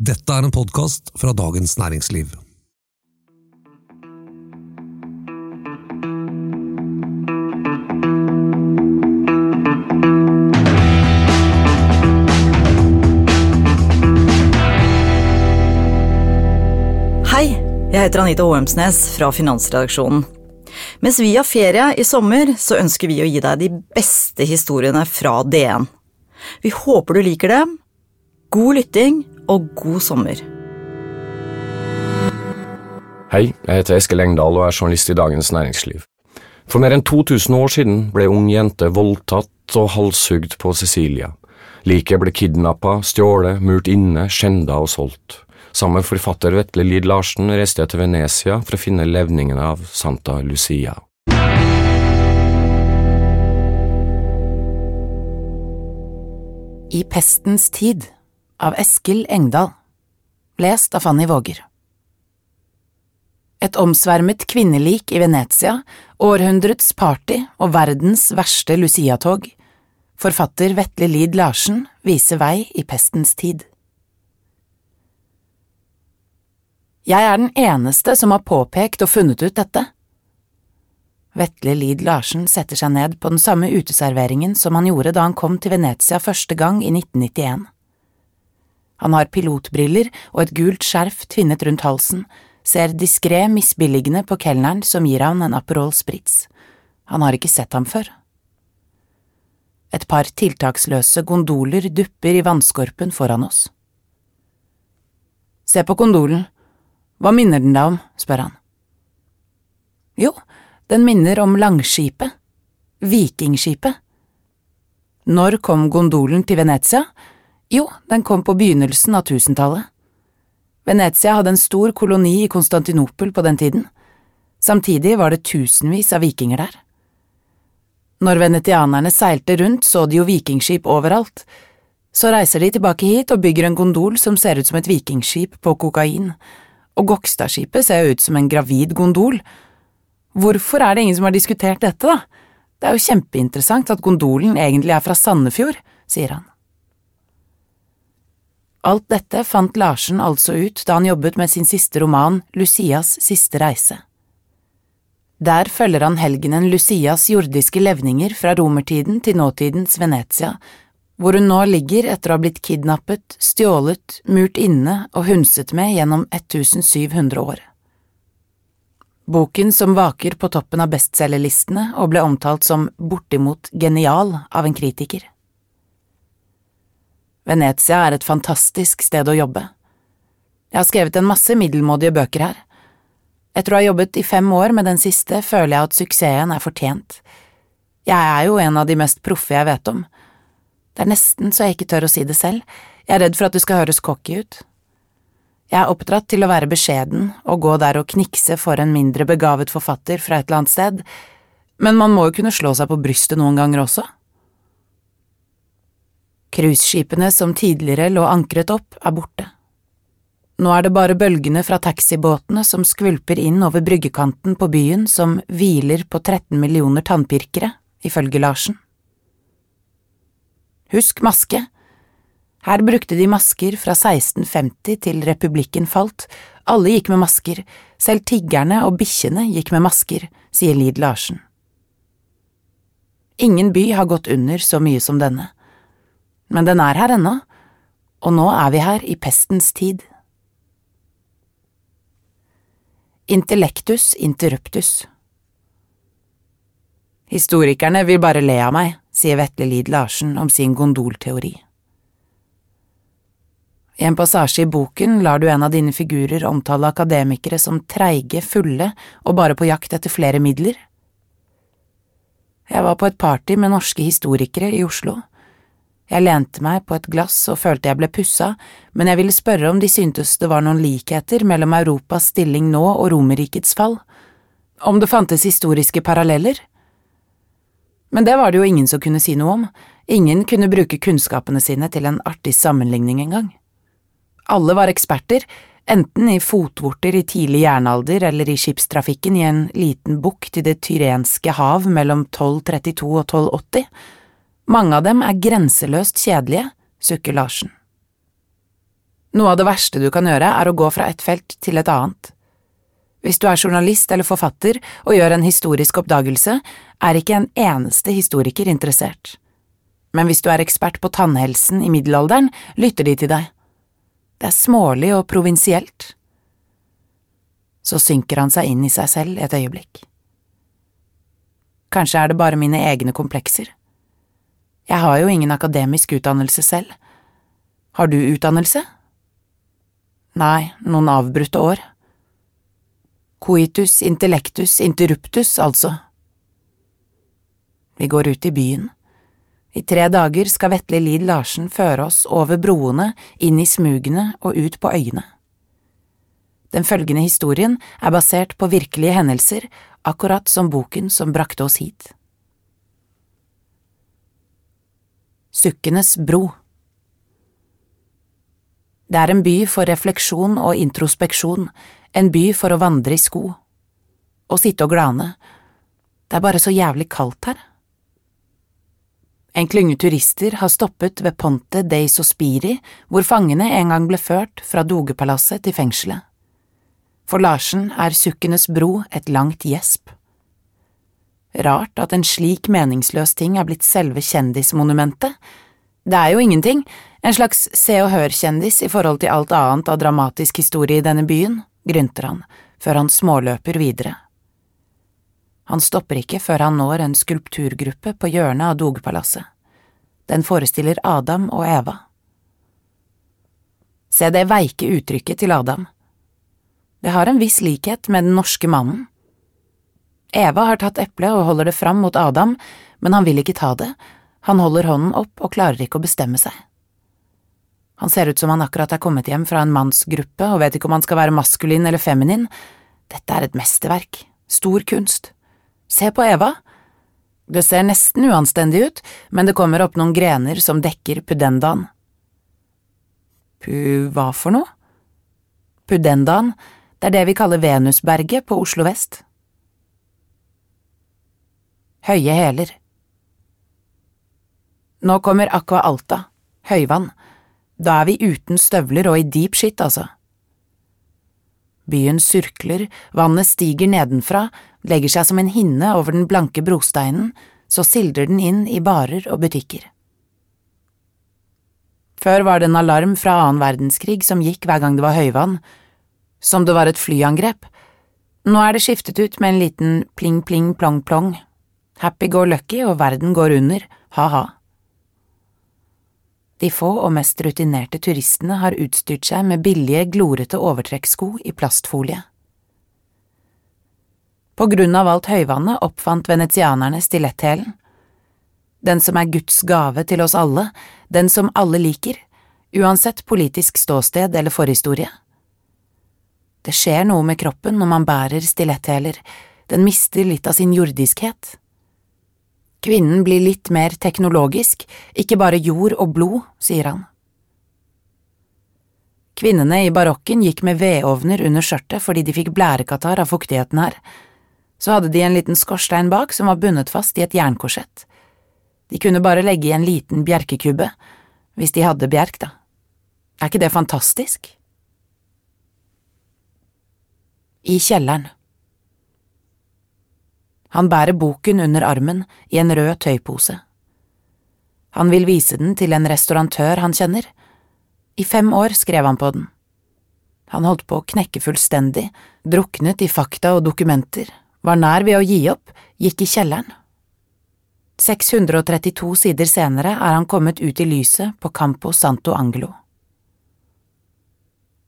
Dette er en podkast fra Dagens Næringsliv. Hei, jeg heter Anita Hoemsnes fra Finansredaksjonen. Mens vi har ferie i sommer, så ønsker vi å gi deg de beste historiene fra DN. Vi håper du liker dem. God lytting og god sommer. Hei, jeg heter Eskil Engdahl og er journalist i Dagens Næringsliv. For mer enn 2000 år siden ble ung jente voldtatt og halshugd på Sicilia. Liket ble kidnappa, stjålet, murt inne, skjenda og solgt. Sammen med forfatter Vetle Lid Larsen reiste jeg til Venezia for å finne levningene av Santa Lucia. I pestens tid av Eskil Engdahl Lest av Fanny Våger Et omsvermet kvinnelik i Venezia, århundrets party og verdens verste Lucia-tog. Forfatter Vetle Lid Larsen viser vei i pestens tid. Jeg er den eneste som har påpekt og funnet ut dette. Vetle Lid Larsen setter seg ned på den samme uteserveringen som han gjorde da han kom til Venezia første gang i 1991. Han har pilotbriller og et gult skjerf tvinnet rundt halsen, ser diskré misbilligende på kelneren som gir han en Aperol Spritz. Han har ikke sett ham før. Et par tiltaksløse gondoler dupper i vannskorpen foran oss. Se på gondolen, hva minner den deg om, spør han. Jo, den minner om Langskipet, Vikingskipet. Når kom gondolen til Venezia? Jo, den kom på begynnelsen av tusentallet. Venezia hadde en stor koloni i Konstantinopel på den tiden. Samtidig var det tusenvis av vikinger der. Når venetianerne seilte rundt, så de jo vikingskip overalt. Så reiser de tilbake hit og bygger en gondol som ser ut som et vikingskip på kokain, og Gokstadskipet ser ut som en gravid gondol. Hvorfor er det ingen som har diskutert dette, da? Det er jo kjempeinteressant at gondolen egentlig er fra Sandefjord, sier han. Alt dette fant Larsen altså ut da han jobbet med sin siste roman Lucias siste reise. Der følger han helgenen Lucias jordiske levninger fra romertiden til nåtidens Venezia, hvor hun nå ligger etter å ha blitt kidnappet, stjålet, murt inne og hundset med gjennom 1700 år. Boken som vaker på toppen av bestselgerlistene og ble omtalt som bortimot genial av en kritiker. Venezia er et fantastisk sted å jobbe. Jeg har skrevet en masse middelmådige bøker her. Etter å ha jobbet i fem år med den siste, føler jeg at suksessen er fortjent. Jeg er jo en av de mest proffe jeg vet om. Det er nesten så jeg ikke tør å si det selv, jeg er redd for at det skal høres cocky ut. Jeg er oppdratt til å være beskjeden og gå der og knikse for en mindre begavet forfatter fra et eller annet sted, men man må jo kunne slå seg på brystet noen ganger også. Cruiseskipene som tidligere lå ankret opp, er borte. Nå er det bare bølgene fra taxibåtene som skvulper inn over bryggekanten på byen som hviler på 13 millioner tannpirkere, ifølge Larsen. Husk maske. Her brukte de masker fra 1650 til republikken falt, alle gikk med masker, selv tiggerne og bikkjene gikk med masker, sier Lid Larsen. Ingen by har gått under så mye som denne men den er her ennå, og nå er vi her i pestens tid. Intellectus interruptus Historikerne vil bare le av meg, sier Vetle Lid Larsen om sin gondolteori. I en passasje i boken lar du en av dine figurer omtale akademikere som treige, fulle og bare på jakt etter flere midler. Jeg var på et party med norske historikere i Oslo. Jeg lente meg på et glass og følte jeg ble pussa, men jeg ville spørre om de syntes det var noen likheter mellom Europas stilling nå og Romerrikets fall, om det fantes historiske paralleller. Men det var det jo ingen som kunne si noe om, ingen kunne bruke kunnskapene sine til en artig sammenligning engang. Alle var eksperter, enten i fotvorter i tidlig jernalder eller i skipstrafikken i en liten bukt i det tyrenske hav mellom 1232 og 1280 mange av dem er grenseløst kjedelige, sukker Larsen. Noe av det verste du kan gjøre, er å gå fra et felt til et annet. Hvis du er journalist eller forfatter og gjør en historisk oppdagelse, er ikke en eneste historiker interessert. Men hvis du er ekspert på tannhelsen i middelalderen, lytter de til deg. Det er smålig og provinsielt. Så synker han seg inn i seg selv et øyeblikk. Kanskje er det bare mine egne komplekser. Jeg har jo ingen akademisk utdannelse selv. Har du utdannelse? Nei, noen avbrutte år. Coitus intellectus interruptus, altså. Vi går ut i byen. I tre dager skal Vetle Lid Larsen føre oss over broene, inn i smugene og ut på øyene. Den følgende historien er basert på virkelige hendelser, akkurat som boken som brakte oss hit. Sukkenes bro det er en by for refleksjon og introspeksjon, en by for å vandre i sko. Å sitte og glane. Det er bare så jævlig kaldt her. En klynge turister har stoppet ved Ponte dei Sospiri, hvor fangene en gang ble ført fra dogepalasset til fengselet. For Larsen er Sukkenes bro et langt gjesp. Rart at en slik meningsløs ting er blitt selve kjendismonumentet. Det er jo ingenting, en slags Se og Hør-kjendis i forhold til alt annet av dramatisk historie i denne byen, grynter han, før han småløper videre. Han stopper ikke før han når en skulpturgruppe på hjørnet av Dogpalasset. Den forestiller Adam og Eva. Se det veike uttrykket til Adam. Det har en viss likhet med den norske mannen. Eva har tatt eplet og holder det fram mot Adam, men han vil ikke ta det, han holder hånden opp og klarer ikke å bestemme seg. Han ser ut som han akkurat er kommet hjem fra en mannsgruppe og vet ikke om han skal være maskulin eller feminin. Dette er et mesterverk, stor kunst. Se på Eva. Det ser nesten uanstendig ut, men det kommer opp noen grener som dekker pudendaen. Pu… hva for noe? Pudendaen, det er det vi kaller Venusberget på Oslo vest. Høye hæler. Nå kommer Aqua Alta, høyvann da er vi uten støvler og i deep shit, altså. Byen surkler, vannet stiger nedenfra, legger seg som en hinne over den blanke brosteinen, så sildrer den inn i barer og butikker. Før var det en alarm fra annen verdenskrig som gikk hver gang det var høyvann, som det var et flyangrep. Nå er det skiftet ut med en liten pling-pling-plong-plong. Happy go lucky og verden går under, ha-ha. De få og mest rutinerte turistene har utstyrt seg med billige, glorete overtrekkssko i plastfolie. På grunn av alt høyvannet oppfant venetianerne stiletthælen. Den som er Guds gave til oss alle, den som alle liker, uansett politisk ståsted eller forhistorie. Det skjer noe med kroppen når man bærer stiletthæler, den mister litt av sin jordiskhet. Kvinnen blir litt mer teknologisk, ikke bare jord og blod, sier han. Kvinnene i barokken gikk med vedovner under skjørtet fordi de fikk blærekatarr av fuktigheten her. Så hadde de en liten skorstein bak som var bundet fast i et jernkorsett. De kunne bare legge i en liten bjerkekubbe, hvis de hadde bjerk, da. Er ikke det fantastisk? I kjelleren. Han bærer boken under armen i en rød tøypose. Han vil vise den til en restaurantør han kjenner. I fem år skrev han på den. Han holdt på å knekke fullstendig, druknet i fakta og dokumenter, var nær ved å gi opp, gikk i kjelleren. 632 sider senere er han kommet ut i lyset på Campo Santo Angelo.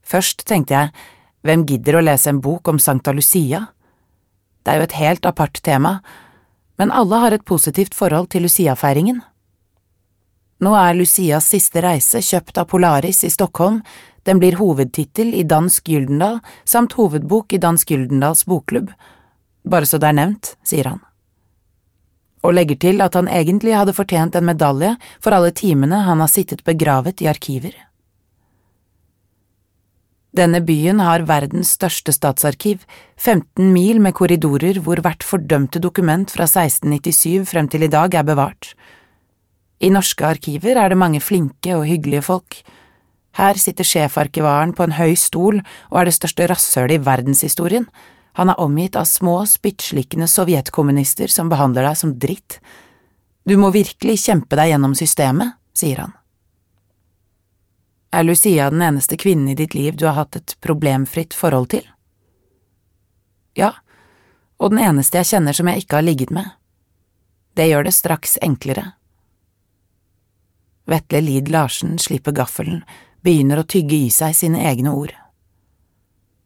Først tenkte jeg, hvem gidder å lese en bok om Sankta Lucia? Det er jo et helt apart tema, men alle har et positivt forhold til Lucia-feiringen. Nå er Lucias siste reise kjøpt av Polaris i Stockholm, den blir hovedtittel i Dansk Gyldendal samt hovedbok i Dansk Gyldendals bokklubb, bare så det er nevnt, sier han. Og legger til at han egentlig hadde fortjent en medalje for alle timene han har sittet begravet i arkiver. Denne byen har verdens største statsarkiv, 15 mil med korridorer hvor hvert fordømte dokument fra 1697 frem til i dag er bevart. I norske arkiver er det mange flinke og hyggelige folk, Her sitter sjefarkivaren på en høy stol og er det største rasshølet i verdenshistorien. Han er omgitt av små, spyttslikkende sovjetkommunister som behandler deg som dritt. Du må virkelig kjempe deg gjennom systemet, sier han. Er Lucia den eneste kvinnen i ditt liv du har hatt et problemfritt forhold til? Ja, og den eneste jeg kjenner som jeg ikke har ligget med. Det gjør det straks enklere. Vetle Lid Larsen slipper gaffelen, begynner å tygge i seg sine egne ord.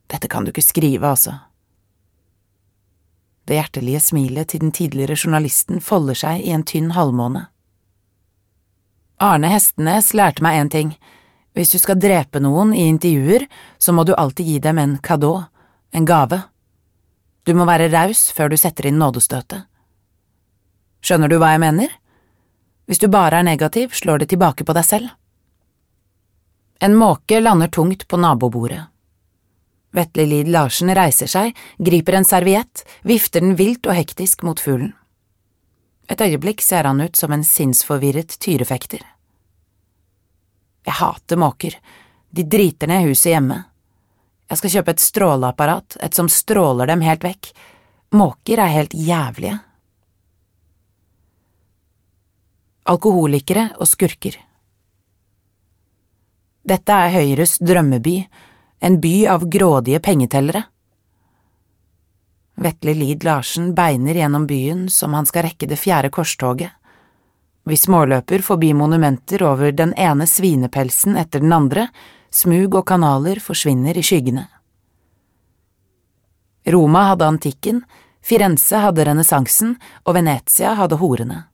Dette kan du ikke skrive, altså. Det hjertelige smilet til den tidligere journalisten folder seg i en tynn halvmåne. Arne Hestenes lærte meg en ting, hvis du skal drepe noen i intervjuer, så må du alltid gi dem en cadeau, en gave. Du må være raus før du setter inn nådestøtet. Skjønner du hva jeg mener? Hvis du bare er negativ, slår det tilbake på deg selv. En måke lander tungt på nabobordet. Vetle Lid Larsen reiser seg, griper en serviett, vifter den vilt og hektisk mot fuglen. Et øyeblikk ser han ut som en sinnsforvirret tyrefekter. Jeg hater måker, de driter ned huset hjemme. Jeg skal kjøpe et stråleapparat, et som stråler dem helt vekk. Måker er helt jævlige. Alkoholikere og skurker Dette er Høyres drømmeby, en by av grådige pengetellere. Vetle Lid Larsen beiner gjennom byen som han skal rekke det fjerde korstoget. Vi småløper forbi monumenter over den ene svinepelsen etter den andre, smug og kanaler forsvinner i skyggene. Roma hadde antikken, Firenze hadde renessansen, og Venezia hadde horene.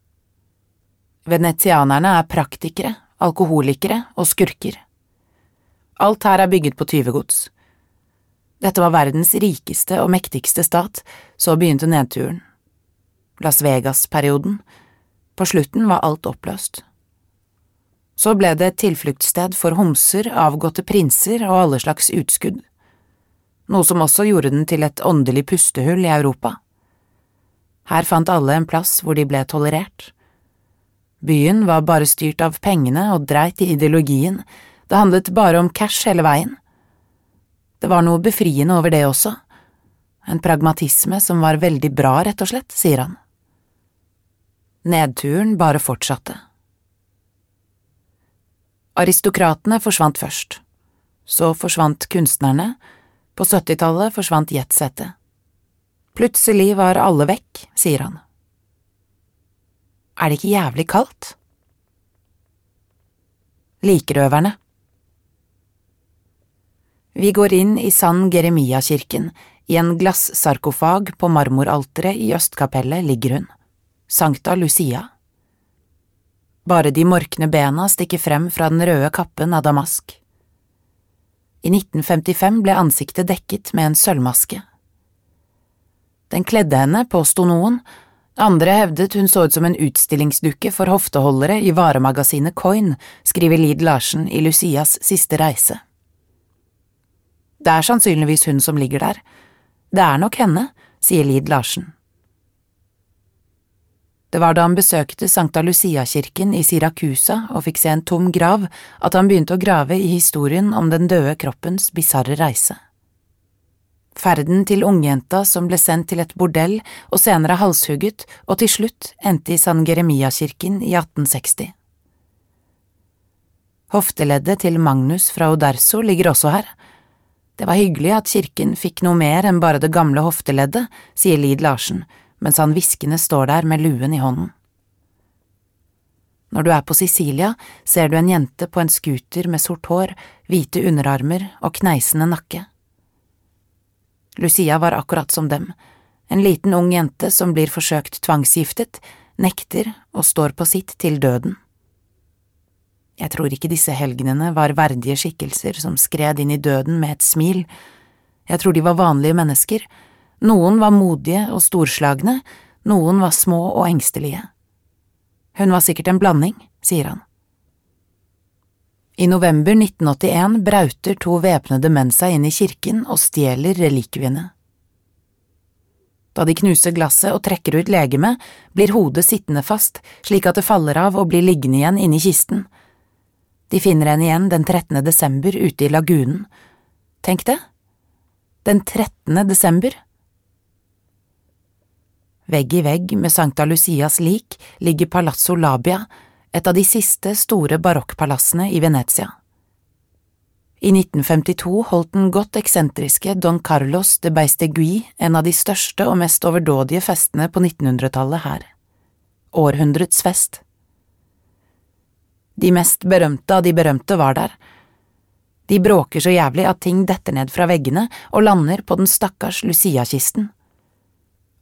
Venetianerne er praktikere, alkoholikere og skurker. Alt her er bygget på tyvegods. Dette var verdens rikeste og mektigste stat, så begynte nedturen. Las Vegas-perioden. På slutten var alt oppløst. Så ble det et tilfluktssted for homser, avgåtte prinser og alle slags utskudd, noe som også gjorde den til et åndelig pustehull i Europa. Her fant alle en plass hvor de ble tolerert. Byen var bare styrt av pengene og dreit i ideologien, det handlet bare om cash hele veien. Det var noe befriende over det også, en pragmatisme som var veldig bra, rett og slett, sier han. Nedturen bare fortsatte. Aristokratene forsvant først, så forsvant kunstnerne, på syttitallet forsvant jetsettet. Plutselig var alle vekk, sier han. Er det ikke jævlig kaldt? Likrøverne Vi går inn i San Geremia-kirken, i en glassarkofag på marmoralteret i østkapellet ligger hun, Sankta Lucia. Bare de morkne bena stikker frem fra den røde kappen av damask. I 1955 ble ansiktet dekket med en sølvmaske. Den kledde henne, påsto noen, andre hevdet hun så ut som en utstillingsdukke for hofteholdere i varemagasinet Coin, skriver Lid Larsen i Lucias siste reise. Det er sannsynligvis hun som ligger der. Det er nok henne, sier Lid Larsen. Det var da han besøkte Sankta Lucia-kirken i Siracusa og fikk se en tom grav, at han begynte å grave i historien om den døde kroppens bisarre reise. Ferden til ungjenta som ble sendt til et bordell og senere halshugget og til slutt endte i San Geremia-kirken i 1860. Hofteleddet til Magnus fra Oderso ligger også her. Det var hyggelig at kirken fikk noe mer enn bare det gamle hofteleddet, sier Lid Larsen, mens han hviskende står der med luen i hånden. Når du er på Sicilia, ser du en jente på en scooter med sort hår, hvite underarmer og kneisende nakke. Lucia var akkurat som dem, en liten ung jente som blir forsøkt tvangsgiftet, nekter og står på sitt til døden. Jeg tror ikke disse helgenene var verdige skikkelser som skred inn i døden med et smil, jeg tror de var vanlige mennesker, noen var modige og storslagne, noen var små og engstelige. Hun var sikkert en blanding, sier han. I november 1981 brauter to væpnede menn seg inn i kirken og stjeler relikviene. Da de knuser glasset og trekker ut legemet, blir hodet sittende fast slik at det faller av og blir liggende igjen inni kisten. De finner henne igjen den 13. desember ute i lagunen. Tenk det, den 13. desember. Vegg i vegg med Sankta Lucias lik ligger Palazzo Labia, et av de siste store barokkpalassene i Venezia. I 1952 holdt den godt eksentriske Don Carlos de Beistegui en av de største og mest overdådige festene på 1900-tallet her. Århundrets fest. De mest berømte av de berømte var der. De bråker så jævlig at ting detter ned fra veggene og lander på den stakkars Lucia-kisten.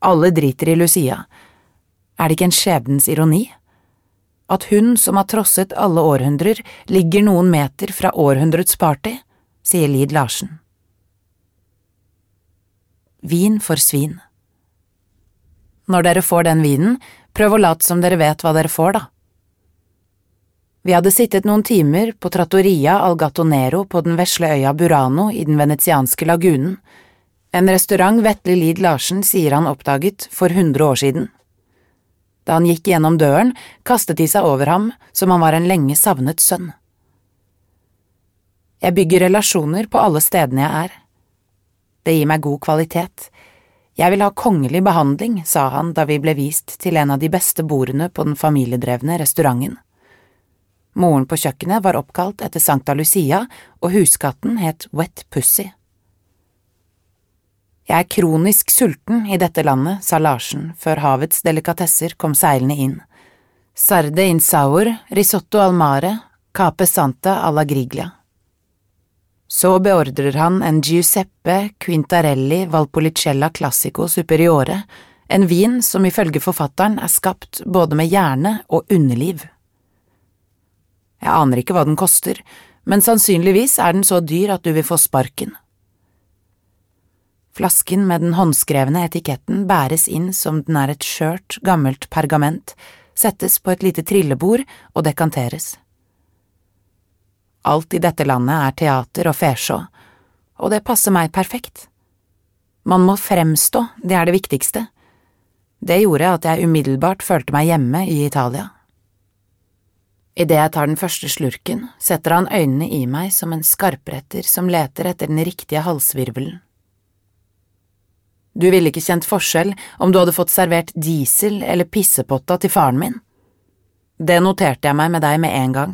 Alle driter i Lucia. Er det ikke en skjebnens ironi? At hun som har trosset alle århundrer, ligger noen meter fra århundrets party, sier Lid Larsen. Vin for svin. Når dere får den vinen, prøv å late som dere vet hva dere får, da. Vi hadde sittet noen timer på Trattoria al Gattonero på den vesle øya Burano i den venetianske lagunen, en restaurant Vetle Lid Larsen sier han oppdaget for hundre år siden. Da han gikk gjennom døren, kastet de seg over ham som han var en lenge savnet sønn. Jeg bygger relasjoner på alle stedene jeg er. Det gir meg god kvalitet. Jeg vil ha kongelig behandling, sa han da vi ble vist til en av de beste bordene på den familiedrevne restauranten. Moren på kjøkkenet var oppkalt etter Sankta Lucia, og huskatten het Wet Pussy. Jeg er kronisk sulten i dette landet, sa Larsen før havets delikatesser kom seilende inn. Sarde in saur, risotto al mare, cape santa alla griglia. Så beordrer han en Giuseppe Quintarelli Valpolicella Classico Superiore, en vin som ifølge forfatteren er skapt både med hjerne og underliv. Jeg aner ikke hva den koster, men sannsynligvis er den så dyr at du vil få sparken. Flasken med den håndskrevne etiketten bæres inn som den er et skjørt, gammelt pergament, settes på et lite trillebord og dekanteres. Alt i dette landet er teater og fesjå, og det passer meg perfekt. Man må fremstå, det er det viktigste. Det gjorde at jeg umiddelbart følte meg hjemme i Italia. Idet jeg tar den første slurken, setter han øynene i meg som en skarpretter som leter etter den riktige halsvirvelen. Du ville ikke kjent forskjell om du hadde fått servert diesel eller pissepotta til faren min. Det noterte jeg meg med deg med en gang.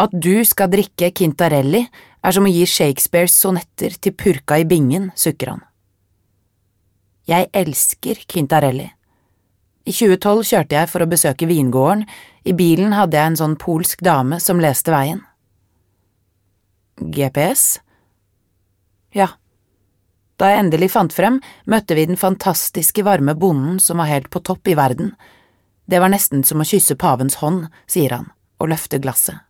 At du skal drikke Kintarelli er som å gi Shakespeares sonetter til purka i bingen, sukker han. Jeg elsker Kintarelli. I 2012 kjørte jeg for å besøke vingården, i bilen hadde jeg en sånn polsk dame som leste veien. GPS? Ja. Da jeg endelig fant frem, møtte vi den fantastiske varme bonden som var helt på topp i verden. Det var nesten som å kysse pavens hånd, sier han og løfter glasset.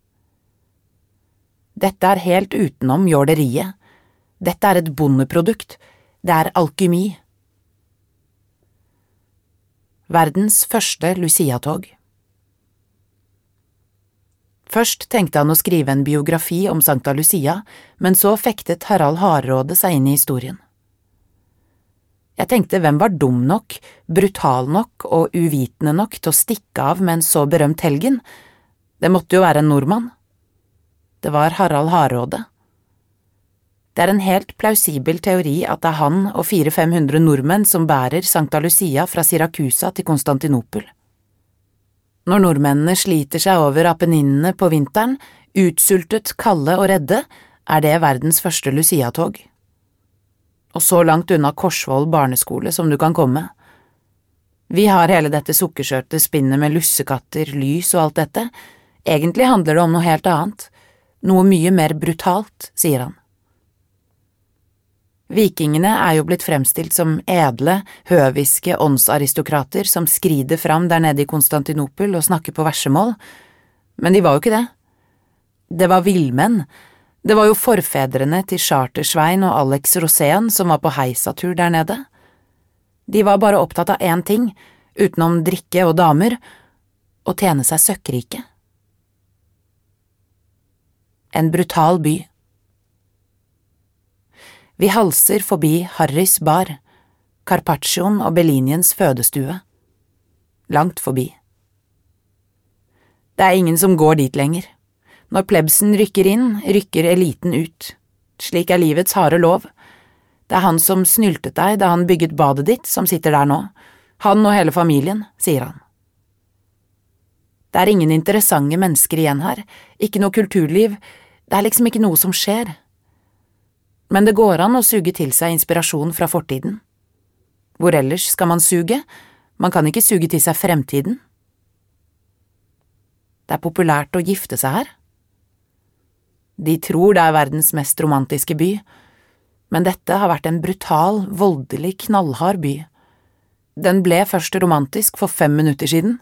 Dette er helt utenom jåleriet. Dette er et bondeprodukt, det er alkymi. Verdens første Lucia-tog Først tenkte han å skrive en biografi om Sankta Lucia, men så fektet Harald Hardråde seg inn i historien. Jeg tenkte hvem var dum nok, brutal nok og uvitende nok til å stikke av med en så berømt helgen, det måtte jo være en nordmann. Det var Harald Hardråde. Det er en helt plausibel teori at det er han og 400–500 nordmenn som bærer Sankta Lucia fra Siracusa til Konstantinopel. Når nordmennene sliter seg over Apenninene på vinteren, utsultet, kalde og redde, er det verdens første Lucia-tog. Og så langt unna Korsvoll barneskole som du kan komme. Vi har hele dette sukkerskjørte spinnet med lussekatter, lys og alt dette. Egentlig handler det om noe helt annet, noe mye mer brutalt, sier han. Vikingene er jo blitt fremstilt som edle, høviske åndsaristokrater som skrider fram der nede i Konstantinopel og snakker på versemål, men de var jo ikke det. Det var villmenn, det var jo forfedrene til Chartersvein og Alex Rosén som var på heisatur der nede. De var bare opptatt av én ting, utenom drikke og damer, å tjene seg søkkrike. En brutal by. Vi halser forbi Harrys bar, Carpaccioen og Belliniens fødestue. Langt forbi. Det er ingen som går dit lenger. Når plebsen rykker inn, rykker eliten ut. Slik er livets harde lov. Det er han som snyltet deg da han bygget badet ditt, som sitter der nå. Han og hele familien, sier han. Det er ingen interessante mennesker igjen her, ikke noe kulturliv, det er liksom ikke noe som skjer. Men det går an å suge til seg inspirasjon fra fortiden. Hvor ellers skal man suge? Man kan ikke suge til seg fremtiden. Det er populært å gifte seg her. De tror det er verdens mest romantiske by, men dette har vært en brutal, voldelig, knallhard by. Den ble først romantisk for fem minutter siden.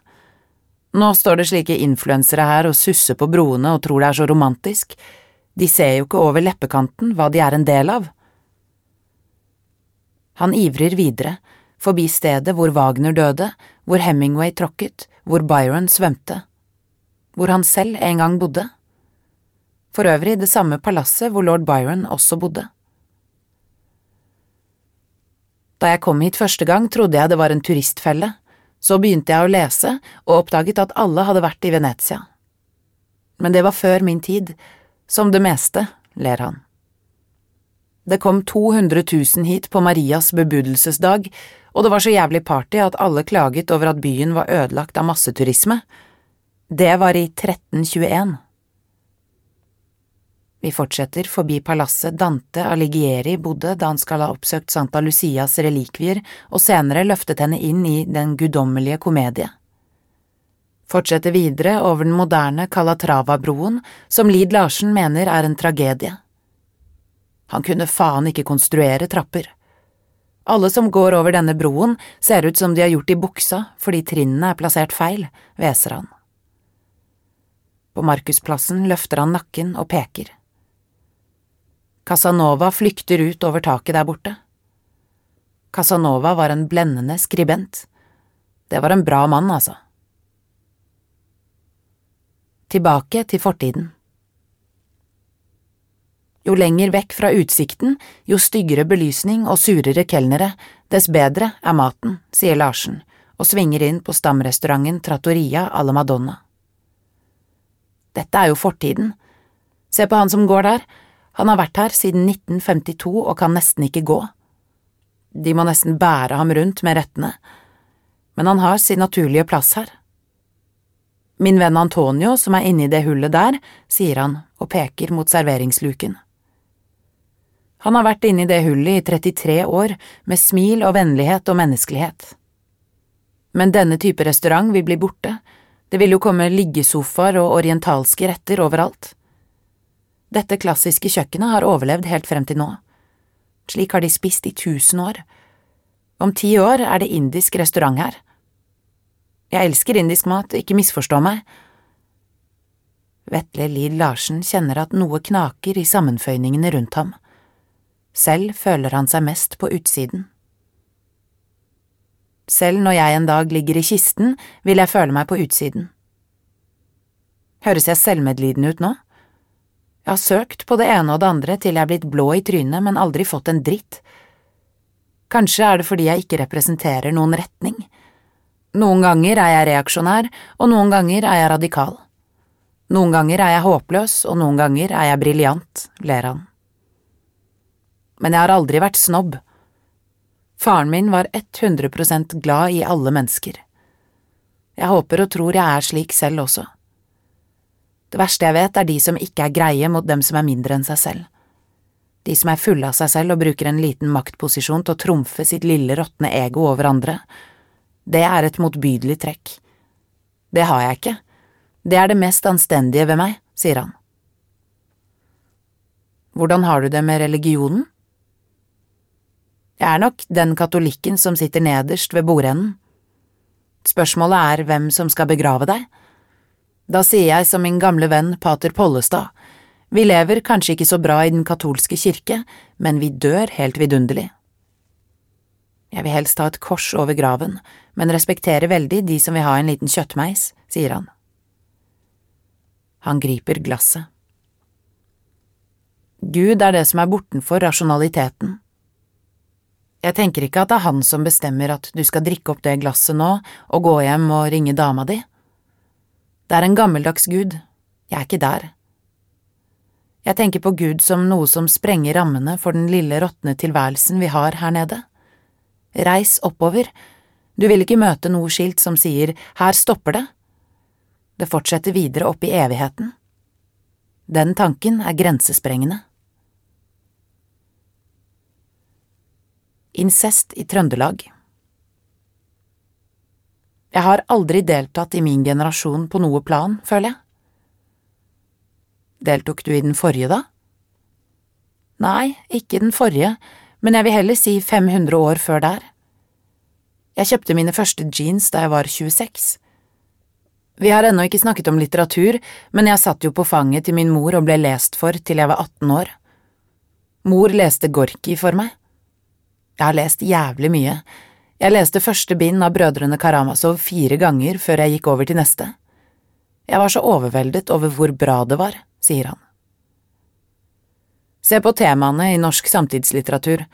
Nå står det slike influensere her og susser på broene og tror det er så romantisk, de ser jo ikke over leppekanten hva de er en del av. Han ivrer videre, forbi stedet hvor Wagner døde, hvor Hemingway tråkket, hvor Byron svømte, hvor han selv en gang bodde. For øvrig det samme palasset hvor lord Byron også bodde. Da jeg kom hit første gang, trodde jeg det var en turistfelle, så begynte jeg å lese og oppdaget at alle hadde vært i Venezia. Men det var før min tid, som det meste, ler han. Det kom 200 000 hit på Marias bebudelsesdag, og det var så jævlig party at alle klaget over at byen var ødelagt av masseturisme. Det var i 1321. Vi fortsetter forbi palasset Dante Alighieri bodde da han skal ha oppsøkt Santa Lucias relikvier og senere løftet henne inn i Den guddommelige komedie fortsetter videre over den moderne Calatrava-broen, som Lid Larsen mener er en tragedie. Han kunne faen ikke konstruere trapper. Alle som går over denne broen, ser ut som de har gjort i buksa fordi trinnene er plassert feil, hveser han. På Markusplassen løfter han nakken og peker. Casanova flykter ut over taket der borte. Casanova var en blendende skribent. Det var en bra mann, altså tilbake til fortiden. Jo lenger vekk fra utsikten, jo styggere belysning og surere kelnere, dess bedre er maten, sier Larsen og svinger inn på stamrestauranten Trattoria alla Madonna. Dette er jo fortiden. Se på han som går der, han har vært her siden 1952 og kan nesten ikke gå. De må nesten bære ham rundt med rettene, men han har sin naturlige plass her. Min venn Antonio, som er inne i det hullet der, sier han og peker mot serveringsluken. Han har vært inne i det hullet i 33 år, med smil og vennlighet og menneskelighet. Men denne type restaurant vil bli borte, det vil jo komme liggesofaer og orientalske retter overalt. Dette klassiske kjøkkenet har overlevd helt frem til nå. Slik har de spist i tusen år. Om ti år er det indisk restaurant her. Jeg elsker indisk mat, ikke misforstå meg. Vetle Lid Larsen kjenner at noe knaker i sammenføyningene rundt ham. Selv føler han seg mest på utsiden. Selv når jeg en dag ligger i kisten, vil jeg føle meg på utsiden. Høres jeg selvmedlidende ut nå? Jeg har søkt på det ene og det andre til jeg er blitt blå i trynet, men aldri fått en dritt. Kanskje er det fordi jeg ikke representerer noen retning. Noen ganger er jeg reaksjonær, og noen ganger er jeg radikal. Noen ganger er jeg håpløs, og noen ganger er jeg briljant, ler han. Men jeg har aldri vært snobb. Faren min var 100% glad i alle mennesker. Jeg håper og tror jeg er slik selv også. Det verste jeg vet, er de som ikke er greie mot dem som er mindre enn seg selv. De som er fulle av seg selv og bruker en liten maktposisjon til å trumfe sitt lille råtne ego over andre, det er et motbydelig trekk. Det har jeg ikke. Det er det mest anstendige ved meg, sier han. Hvordan har du det med religionen? Jeg er nok den katolikken som sitter nederst ved bordenden. Spørsmålet er hvem som skal begrave deg. Da sier jeg som min gamle venn pater Pollestad, vi lever kanskje ikke så bra i den katolske kirke, men vi dør helt vidunderlig. Jeg vil helst ha et kors over graven, men respekterer veldig de som vil ha en liten kjøttmeis, sier han. Han griper glasset. Gud er det som er bortenfor rasjonaliteten. Jeg tenker ikke at det er han som bestemmer at du skal drikke opp det glasset nå og gå hjem og ringe dama di. Det er en gammeldags gud, jeg er ikke der, Jeg tenker på Gud som noe som sprenger rammene for den lille råtne tilværelsen vi har her nede. Reis oppover, du vil ikke møte noe skilt som sier her stopper det. Det fortsetter videre opp i evigheten. Den tanken er grensesprengende. Incest i Trøndelag Jeg har aldri deltatt i min generasjon på noe plan, føler jeg. Deltok du i den forrige, da? Nei, ikke den forrige, men jeg vil heller si 500 år før der. Jeg kjøpte mine første jeans da jeg var 26. Vi har ennå ikke snakket om litteratur, men jeg satt jo på fanget til min mor og ble lest for til jeg var 18 år. Mor leste Gorki for meg. Jeg har lest jævlig mye. Jeg leste første bind av Brødrene Karamazov fire ganger før jeg gikk over til neste. Jeg var så overveldet over hvor bra det var sier han. Se på temaene i norsk samtidslitteratur.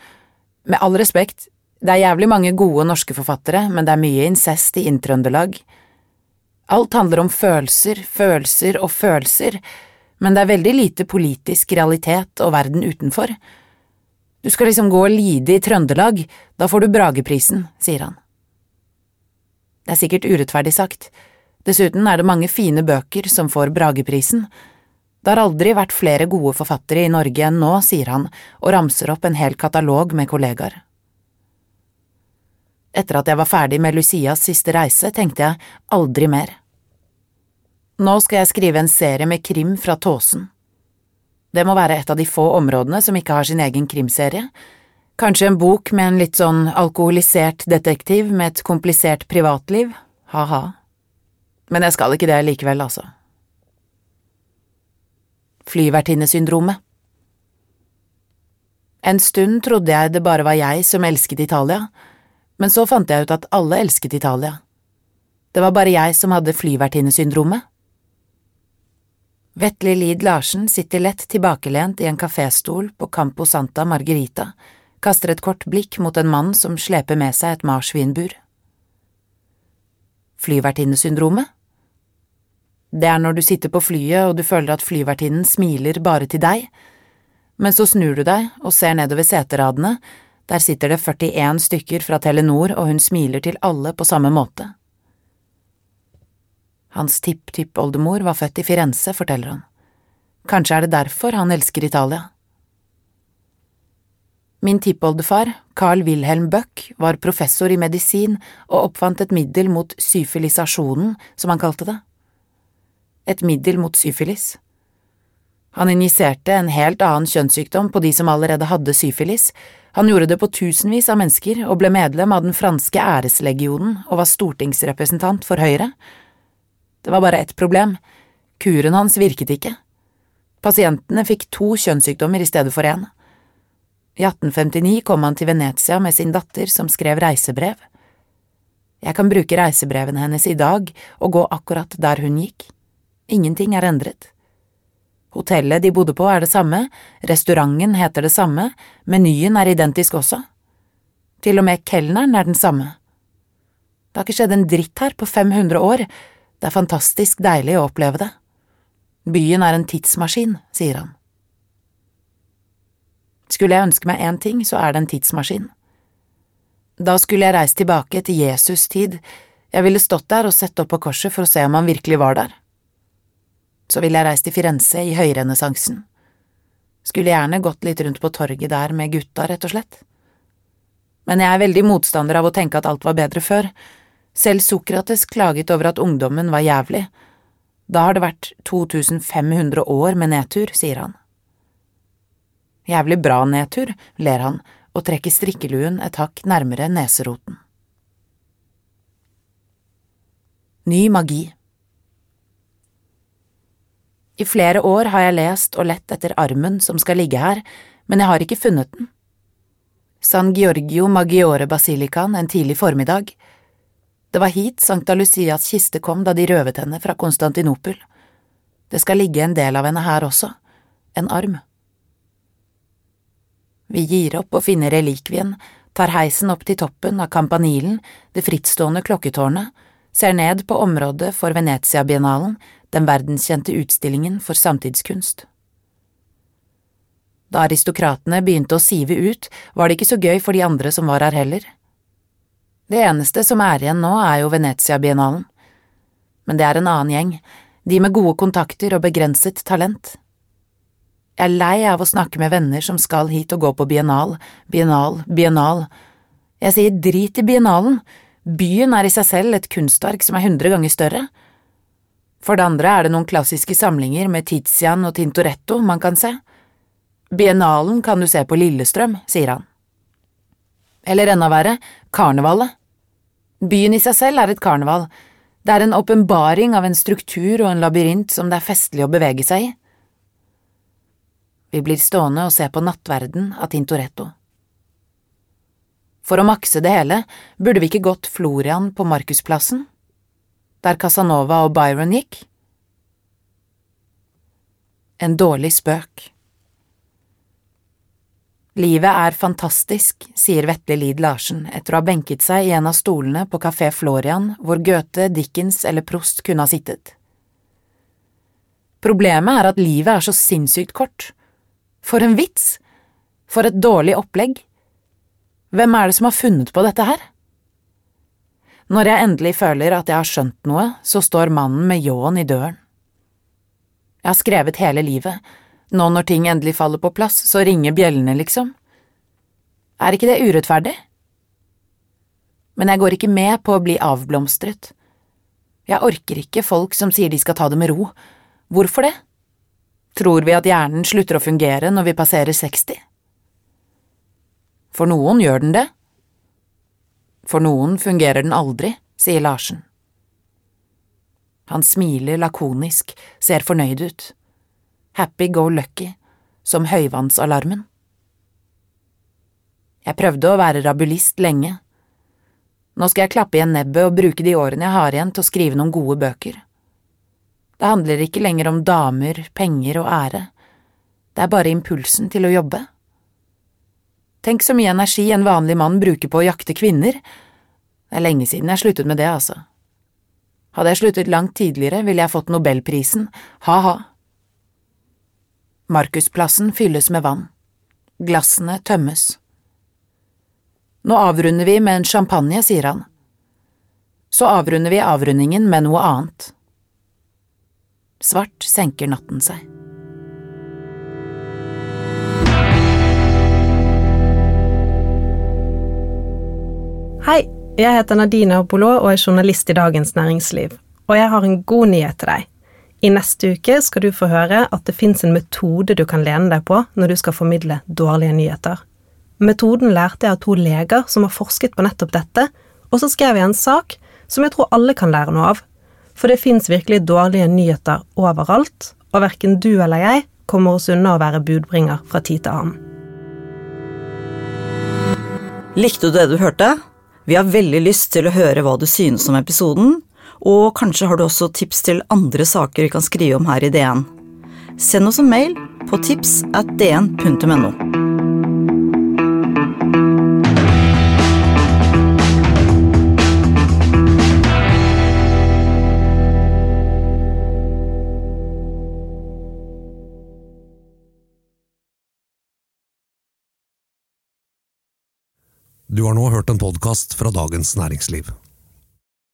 Med all respekt, det er jævlig mange gode norske forfattere, men det er mye incest i Inntrøndelag. Alt handler om følelser, følelser og følelser, men det er veldig lite politisk realitet og verden utenfor. Du skal liksom gå og lide i Trøndelag, da får du Brageprisen, sier han. Det er sikkert urettferdig sagt, dessuten er det mange fine bøker som får Brageprisen, det har aldri vært flere gode forfattere i Norge enn nå, sier han og ramser opp en hel katalog med kollegaer. Etter at jeg var ferdig med Lucias siste reise, tenkte jeg aldri mer. Nå skal jeg skrive en serie med krim fra Tåsen. Det må være et av de få områdene som ikke har sin egen krimserie. Kanskje en bok med en litt sånn alkoholisert detektiv med et komplisert privatliv, ha-ha. Men jeg skal ikke det likevel, altså flyvertinnesyndromet. En stund trodde jeg det bare var jeg som elsket Italia, men så fant jeg ut at alle elsket Italia. Det var bare jeg som hadde flyvertinnesyndromet. Vetle Lid Larsen sitter lett tilbakelent i en kaféstol på Campo Santa Margarita, kaster et kort blikk mot en mann som sleper med seg et marsvinbur. Flyvertinnesyndromet? Det er når du sitter på flyet og du føler at flyvertinnen smiler bare til deg, men så snur du deg og ser nedover seteradene, der sitter det 41 stykker fra Telenor og hun smiler til alle på samme måte. Hans tipptippoldemor var født i Firenze, forteller han. Kanskje er det derfor han elsker Italia. Min tippoldefar, Carl Wilhelm Buck, var professor i medisin og oppfant et middel mot syfilisasjonen, som han kalte det et middel mot syfilis. Han injiserte en helt annen kjønnssykdom på de som allerede hadde syfilis, han gjorde det på tusenvis av mennesker og ble medlem av den franske æreslegionen og var stortingsrepresentant for Høyre. Det var bare ett problem, kuren hans virket ikke. Pasientene fikk to kjønnssykdommer i stedet for én. I 1859 kom han til Venezia med sin datter som skrev reisebrev. Jeg kan bruke reisebrevene hennes i dag og gå akkurat der hun gikk. Ingenting er endret. Hotellet de bodde på er det samme, restauranten heter det samme, menyen er identisk også. Til og med kelneren er den samme. Det har ikke skjedd en dritt her på 500 år, det er fantastisk deilig å oppleve det. Byen er en tidsmaskin, sier han. Skulle jeg ønske meg én ting, så er det en tidsmaskin. Da skulle jeg reist tilbake til Jesus' tid, jeg ville stått der og sett opp på korset for å se om han virkelig var der så ville jeg reist til Firenze i høyrenessansen. Skulle gjerne gått litt rundt på torget der med gutta, rett og slett. Men jeg er veldig motstander av å tenke at alt var bedre før. Selv Sokrates klaget over at ungdommen var jævlig. Da har det vært 2500 år med nedtur, sier han. Jævlig bra nedtur, ler han og trekker strikkeluen et hakk nærmere neseroten. Ny magi i flere år har jeg lest og lett etter armen som skal ligge her, men jeg har ikke funnet den. San Giorgio Maggiore Basilicaen en tidlig formiddag. Det var hit Sankta Lucias kiste kom da de røvet henne fra Konstantinopel. Det skal ligge en del av henne her også, en arm. Vi gir opp å finne relikvien, tar heisen opp til toppen av Campanilen, det frittstående klokketårnet, ser ned på området for Venezia-biennalen den verdenskjente utstillingen for samtidskunst. Da aristokratene begynte å sive ut, var det ikke så gøy for de andre som var her heller. Det eneste som er igjen nå, er jo Venezia-biennalen. Men det er en annen gjeng, de med gode kontakter og begrenset talent. Jeg er lei av å snakke med venner som skal hit og gå på biennal, biennal, biennal. Jeg sier drit i biennalen, byen er i seg selv et kunstverk som er hundre ganger større. For det andre er det noen klassiske samlinger med Tizian og Tintoretto man kan se. Biennalen kan du se på Lillestrøm, sier han. Eller enda verre, karnevalet. Byen i seg selv er et karneval, det er en åpenbaring av en struktur og en labyrint som det er festlig å bevege seg i. Vi blir stående og se på Nattverden av Tintoretto. For å makse det hele burde vi ikke gått Florian på Markusplassen, der Casanova og Byron gikk? En dårlig spøk. Livet er fantastisk, sier Vetle Lid Larsen etter å ha benket seg i en av stolene på Kafé Florian hvor Goethe, Dickens eller Prost kunne ha sittet. Problemet er at livet er så sinnssykt kort. For en vits! For et dårlig opplegg! Hvem er det som har funnet på dette her? Når jeg endelig føler at jeg har skjønt noe, så står mannen med ljåen i døren. Jeg har skrevet hele livet, nå når ting endelig faller på plass, så ringer bjellene, liksom. Er ikke det urettferdig? Men jeg går ikke med på å bli avblomstret. Jeg orker ikke folk som sier de skal ta det med ro. Hvorfor det? Tror vi at hjernen slutter å fungere når vi passerer 60? For noen gjør den det. For noen fungerer den aldri, sier Larsen. Han smiler lakonisk, ser fornøyd ut happy-go-lucky, som høyvannsalarmen. Jeg prøvde å være rabulist lenge. Nå skal jeg klappe igjen nebbet og bruke de årene jeg har igjen til å skrive noen gode bøker. Det handler ikke lenger om damer, penger og ære, det er bare impulsen til å jobbe. Tenk så mye energi en vanlig mann bruker på å jakte kvinner. Det er lenge siden jeg sluttet med det, altså. Hadde jeg sluttet langt tidligere, ville jeg fått nobelprisen, ha-ha. Markusplassen fylles med vann. Glassene tømmes. Nå avrunder vi med en champagne, sier han. Så avrunder vi avrundingen med noe annet. Svart senker natten seg. Hei, jeg heter Nadine Apollo og er journalist i Dagens Næringsliv, og jeg har en god nyhet til deg. I neste uke skal du få høre at det fins en metode du kan lene deg på når du skal formidle dårlige nyheter. Metoden lærte jeg av to leger som har forsket på nettopp dette, og så skrev jeg en sak som jeg tror alle kan lære noe av. For det fins virkelig dårlige nyheter overalt, og verken du eller jeg kommer oss unna å være budbringer fra tid til annen. Likte du det du hørte? Vi har veldig lyst til å høre hva du synes om episoden, og kanskje har du også tips til andre saker vi kan skrive om her i DN. Send oss en mail på tips at dn.no. Du har nå hørt en podkast fra Dagens Næringsliv.